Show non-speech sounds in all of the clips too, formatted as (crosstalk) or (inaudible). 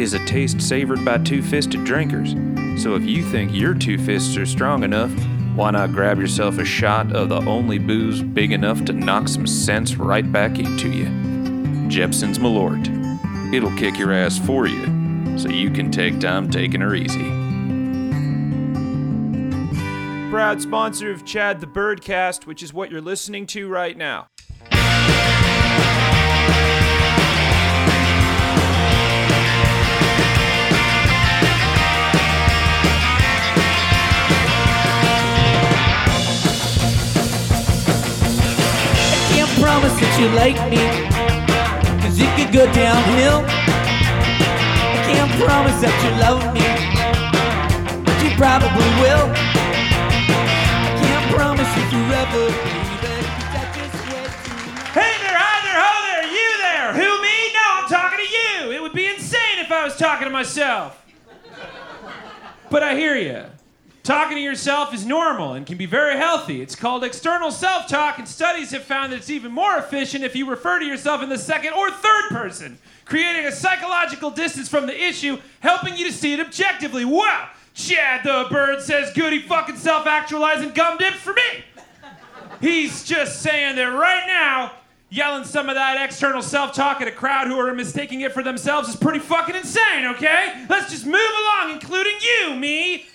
is a taste savored by two-fisted drinkers. So if you think your two fists are strong enough, why not grab yourself a shot of the only booze big enough to knock some sense right back into you? Jeppson's Malort. It'll kick your ass for you, so you can take time taking her easy. Proud sponsor of Chad the Birdcast, which is what you're listening to right now. Promise that you like me, cause it could go downhill. I can't promise that you love me, but you probably will. I can't promise you I just went to Hey there, hi there, ho there, you there. Who, me? No, I'm talking to you. It would be insane if I was talking to myself. But I hear you. Talking to yourself is normal and can be very healthy. It's called external self talk, and studies have found that it's even more efficient if you refer to yourself in the second or third person, creating a psychological distance from the issue, helping you to see it objectively. Wow! Chad the Bird says goody fucking self actualizing gum dips for me. He's just saying that right now, yelling some of that external self talk at a crowd who are mistaking it for themselves is pretty fucking insane, okay? Let's just move along, including you, me.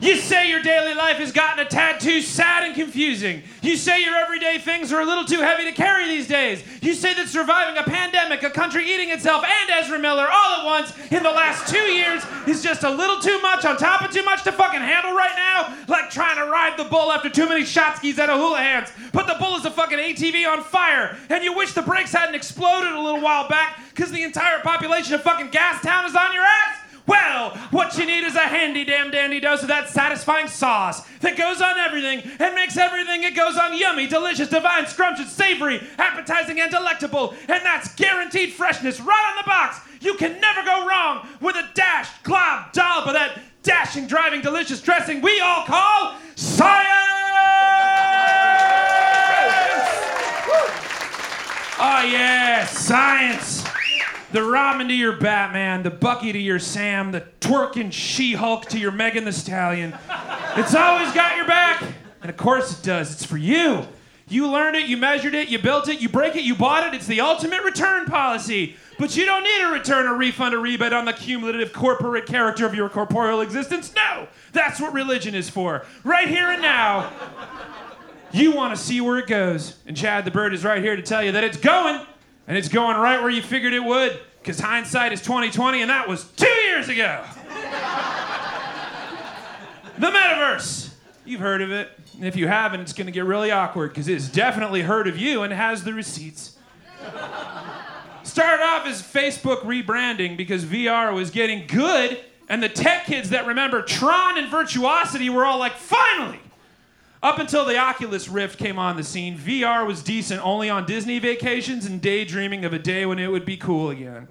You say your daily life has gotten a tad too sad and confusing. You say your everyday things are a little too heavy to carry these days. You say that surviving a pandemic, a country eating itself, and Ezra Miller all at once in the last two years is just a little too much on top of too much to fucking handle right now. Like trying to ride the bull after too many shot skis at a hula hands. But the bull is a fucking ATV on fire, and you wish the brakes hadn't exploded a little while back because the entire population of fucking Gastown is on your ass. Well, what you need is a handy damn dandy dose of that satisfying sauce that goes on everything and makes everything it goes on yummy, delicious, divine, scrumptious, savory, appetizing, and delectable. And that's guaranteed freshness right on the box. You can never go wrong with a dash, glob, dollop of that dashing, driving, delicious dressing we all call science! Oh, yeah, science. The Robin to your Batman, the Bucky to your Sam, the twerking She Hulk to your Megan Thee Stallion. It's always got your back. And of course it does. It's for you. You learned it, you measured it, you built it, you break it, you bought it. It's the ultimate return policy. But you don't need a return, a refund, a rebate on the cumulative corporate character of your corporeal existence. No! That's what religion is for. Right here and now. You want to see where it goes. And Chad the Bird is right here to tell you that it's going. And it's going right where you figured it would. Because hindsight is 2020, and that was two years ago. the metaverse. You've heard of it. And if you haven't, it's going to get really awkward because it's definitely heard of you and has the receipts. Started off as Facebook rebranding because VR was getting good, and the tech kids that remember Tron and Virtuosity were all like, finally! Up until the Oculus Rift came on the scene, VR was decent only on Disney vacations and daydreaming of a day when it would be cool again.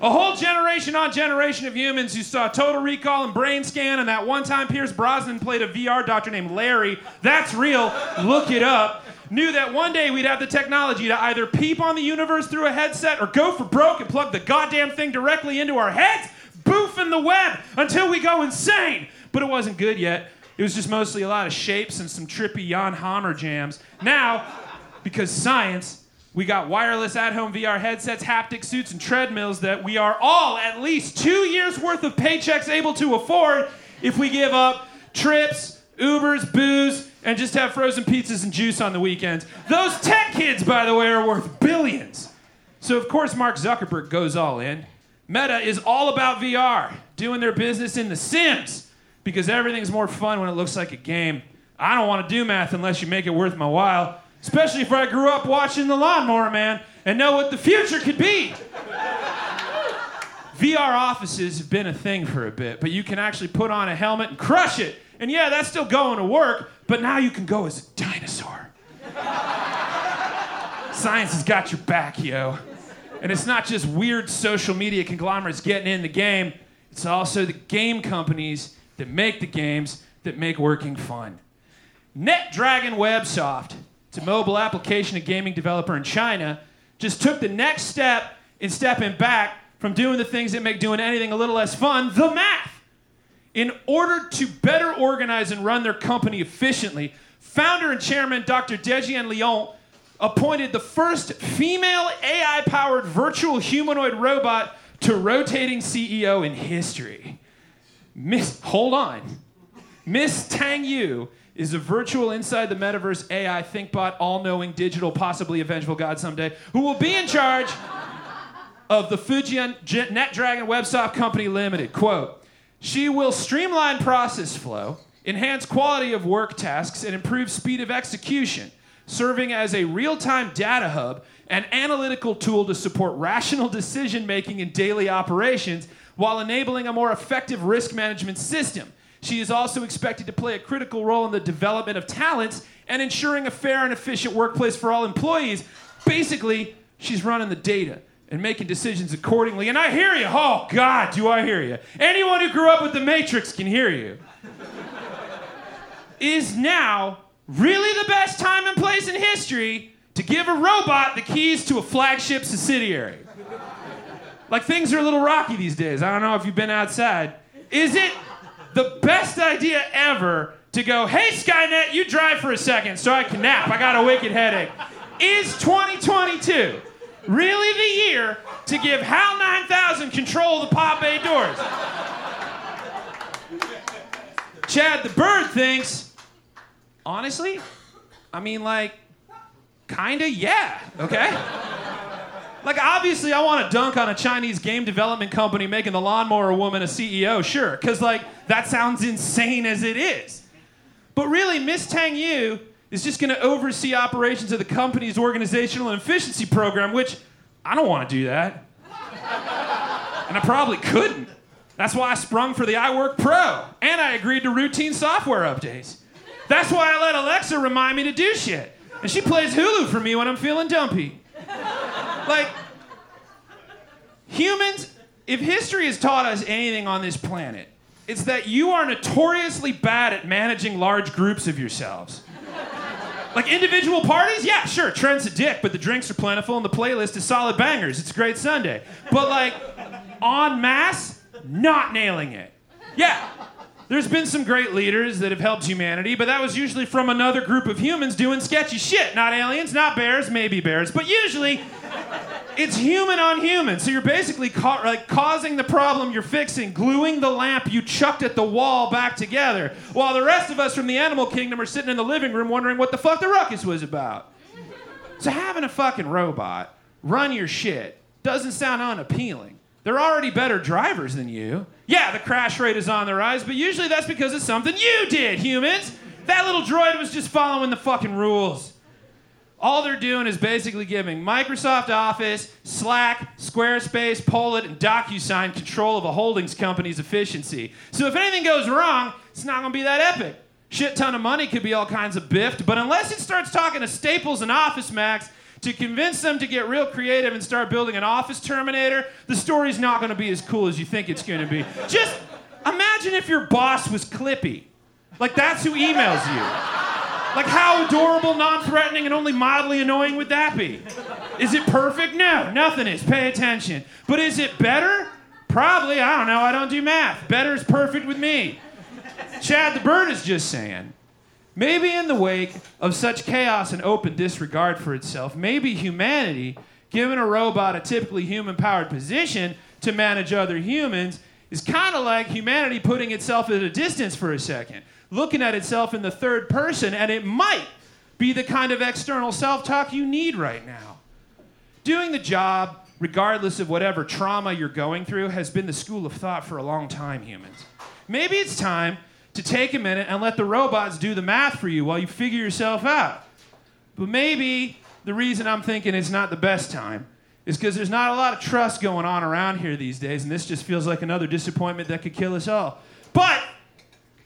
A whole generation on generation of humans who saw Total Recall and Brain Scan, and that one time Pierce Brosnan played a VR doctor named Larry. That's real. Look it up. Knew that one day we'd have the technology to either peep on the universe through a headset or go for broke and plug the goddamn thing directly into our heads, boofing the web until we go insane. But it wasn't good yet. It was just mostly a lot of shapes and some trippy Jan Hammer jams. Now, because science, we got wireless at home VR headsets, haptic suits, and treadmills that we are all at least two years worth of paychecks able to afford if we give up trips, Ubers, booze, and just have frozen pizzas and juice on the weekends. Those tech kids, by the way, are worth billions. So, of course, Mark Zuckerberg goes all in. Meta is all about VR, doing their business in The Sims, because everything's more fun when it looks like a game. I don't want to do math unless you make it worth my while, especially if I grew up watching The Lawnmower Man and know what the future could be. (laughs) VR offices have been a thing for a bit, but you can actually put on a helmet and crush it. And yeah, that's still going to work, but now you can go as a dinosaur. (laughs) Science has got your back, yo. And it's not just weird social media conglomerates getting in the game, it's also the game companies that make the games that make working fun. NetDragon Websoft, it's a mobile application and gaming developer in China, just took the next step in stepping back from doing the things that make doing anything a little less fun, the math. In order to better organize and run their company efficiently, founder and chairman Dr. Dejian Leon appointed the first female AI powered virtual humanoid robot to rotating CEO in history. Miss, hold on. Miss Tang Yu is a virtual inside the metaverse AI thinkbot, all knowing, digital, possibly a vengeful god someday, who will be in charge of the Fujian NetDragon Websoft Company Limited. Quote, she will streamline process flow, enhance quality of work tasks, and improve speed of execution, serving as a real time data hub and analytical tool to support rational decision making in daily operations while enabling a more effective risk management system. She is also expected to play a critical role in the development of talents and ensuring a fair and efficient workplace for all employees. Basically, she's running the data and making decisions accordingly. And I hear you. Oh, God, do I hear you. Anyone who grew up with the Matrix can hear you. is now really the best time and place in history to give a robot the keys to a flagship subsidiary? Like things are a little rocky these days. I don't know if you've been outside. Is it the best idea ever to go, hey, Skynet, you drive for a second so I can nap? I got a wicked headache. Is 2022 really the year to give HAL 9000 control of the Pod Bay doors? Chad the Bird thinks, honestly, I mean, like, kinda, yeah, okay? Like, obviously, I want to dunk on a Chinese game development company making the lawnmower woman a CEO, sure, because, like, that sounds insane as it is. But really, Miss Tang Yu is just going to oversee operations of the company's organizational and efficiency program, which I don't want to do that. and I probably couldn't. That's why I sprung for the iWork Pro, and I agreed to routine software updates. That's why I let Alexa remind me to do shit. And she plays Hulu for me when I'm feeling dumpy. Like, humans, if history has taught us anything on this planet, it's that you are notoriously bad at managing large groups of yourselves. Like individual parties, yeah, sure, Trent's a dick, but the drinks are plentiful and the playlist is solid bangers. It's a great Sunday. But like, en masse, not nailing it. Yeah, there's been some great leaders that have helped humanity, but that was usually from another group of humans doing sketchy shit. Not aliens, not bears, maybe bears, but usually it's human on human. So you're basically ca- like causing the problem you're fixing, gluing the lamp you chucked at the wall back together, while the rest of us from the animal kingdom are sitting in the living room wondering what the fuck the ruckus was about. So having a fucking robot run your shit doesn't sound unappealing. They're already better drivers than you. Yeah, the crash rate is on the rise, but usually that's because it's something you did, humans. That little droid was just following the fucking rules. All they're doing is basically giving Microsoft Office, Slack, Squarespace, Polit, and DocuSign control of a holdings company's efficiency. So if anything goes wrong, it's not gonna be that epic. Shit ton of money could be all kinds of biffed, but unless it starts talking to Staples and Office Max to convince them to get real creative and start building an Office Terminator, the story's not gonna be as cool as you think it's gonna be. Just imagine if your boss was Clippy. Like that's who emails you. Like, how adorable, non threatening, and only mildly annoying would that be? Is it perfect? No, nothing is. Pay attention. But is it better? Probably. I don't know. I don't do math. Better is perfect with me. Chad the Bird is just saying. Maybe in the wake of such chaos and open disregard for itself, maybe humanity, given a robot a typically human powered position to manage other humans, is kind of like humanity putting itself at a distance for a second looking at itself in the third person, and it might be the kind of external self talk you need right now. Doing the job, regardless of whatever trauma you're going through, has been the school of thought for a long time, humans. Maybe it's time to take a minute and let the robots do the math for you while you figure yourself out. But maybe the reason I'm thinking it's not the best time is because there's not a lot of trust going on around here these days, and this just feels like another disappointment that could kill us all. But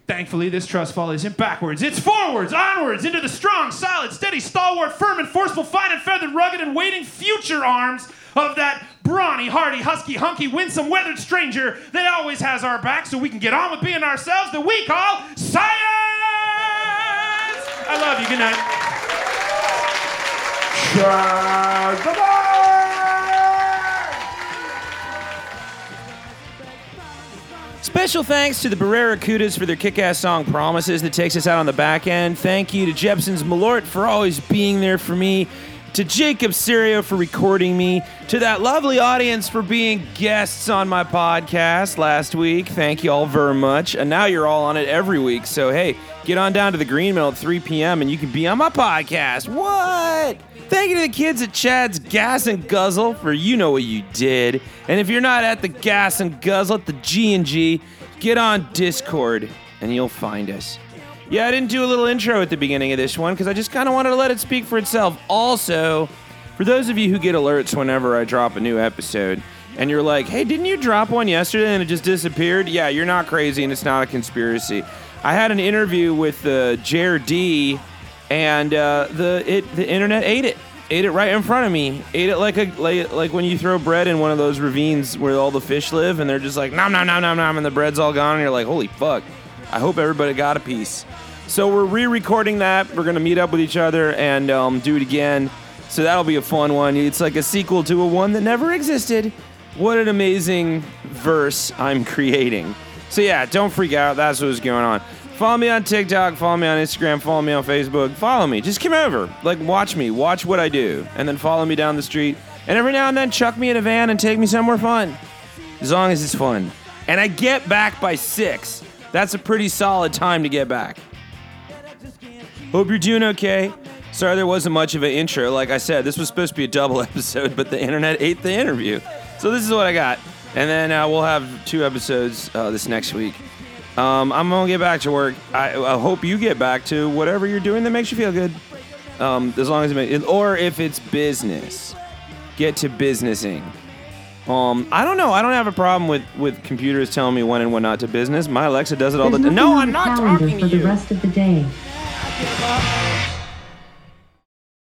thankfully, this trust fall isn't backwards. It's forwards, onwards, into the strong, solid, steady, stalwart, firm, and forceful, fine and feathered, rugged, and waiting future arms of that brawny, hardy, husky, hunky, winsome, weathered stranger that always has our back so we can get on with being ourselves that we call science! I love you. Good night. Special thanks to the Barracudas for their kick-ass song "Promises" that takes us out on the back end. Thank you to Jeppson's Malort for always being there for me. To Jacob Serio for recording me. To that lovely audience for being guests on my podcast last week. Thank you all very much. And now you're all on it every week. So hey, get on down to the Green Mill at 3 p.m. and you can be on my podcast. What? Thank you to the kids at Chad's Gas and Guzzle for you know what you did. And if you're not at the Gas and Guzzle at the G and G, get on Discord and you'll find us. Yeah, I didn't do a little intro at the beginning of this one because I just kind of wanted to let it speak for itself. Also, for those of you who get alerts whenever I drop a new episode, and you're like, hey, didn't you drop one yesterday and it just disappeared? Yeah, you're not crazy and it's not a conspiracy. I had an interview with uh, JRD, and uh, the it the internet ate it. Ate it right in front of me. Ate it like a like, like when you throw bread in one of those ravines where all the fish live, and they're just like nom nom nom nom nom, and the bread's all gone, and you're like, holy fuck! I hope everybody got a piece. So we're re-recording that. We're gonna meet up with each other and um, do it again. So that'll be a fun one. It's like a sequel to a one that never existed. What an amazing verse I'm creating. So yeah, don't freak out. That's what's going on. Follow me on TikTok, follow me on Instagram, follow me on Facebook. Follow me. Just come over. Like watch me, watch what I do, and then follow me down the street. And every now and then chuck me in a van and take me somewhere fun. As long as it's fun. And I get back by 6. That's a pretty solid time to get back. Hope you're doing okay. Sorry there wasn't much of an intro. Like I said, this was supposed to be a double (laughs) episode, but the internet ate the interview. So this is what I got. And then uh, we'll have two episodes uh, this next week. Um, I'm gonna get back to work. I, I hope you get back to whatever you're doing that makes you feel good. Um, as long as it makes, or if it's business, get to businessing. Um, I don't know. I don't have a problem with with computers telling me when and when not to business. My Alexa does it all There's the time. No, I'm the not talking for to the you. rest of the day.